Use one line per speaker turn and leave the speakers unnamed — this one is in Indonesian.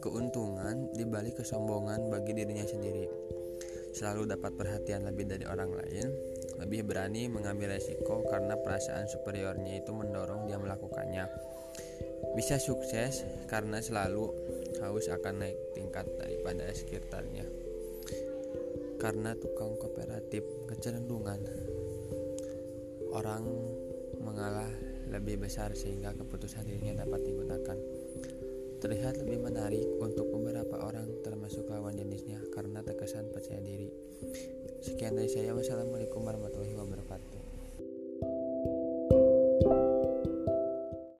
keuntungan dibalik kesombongan bagi dirinya sendiri. Selalu dapat perhatian lebih dari orang lain, lebih berani mengambil resiko karena perasaan superiornya itu mendorong dia melakukannya. Bisa sukses karena selalu haus akan naik tingkat daripada sekitarnya. Karena tukang kooperatif kecenderungan orang mengalah lebih besar sehingga keputusan dirinya dapat digunakan. Terlihat lebih menarik untuk beberapa orang termasuk lawan jenisnya karena terkesan percaya diri. Sekian dari saya. Wassalamualaikum warahmatullahi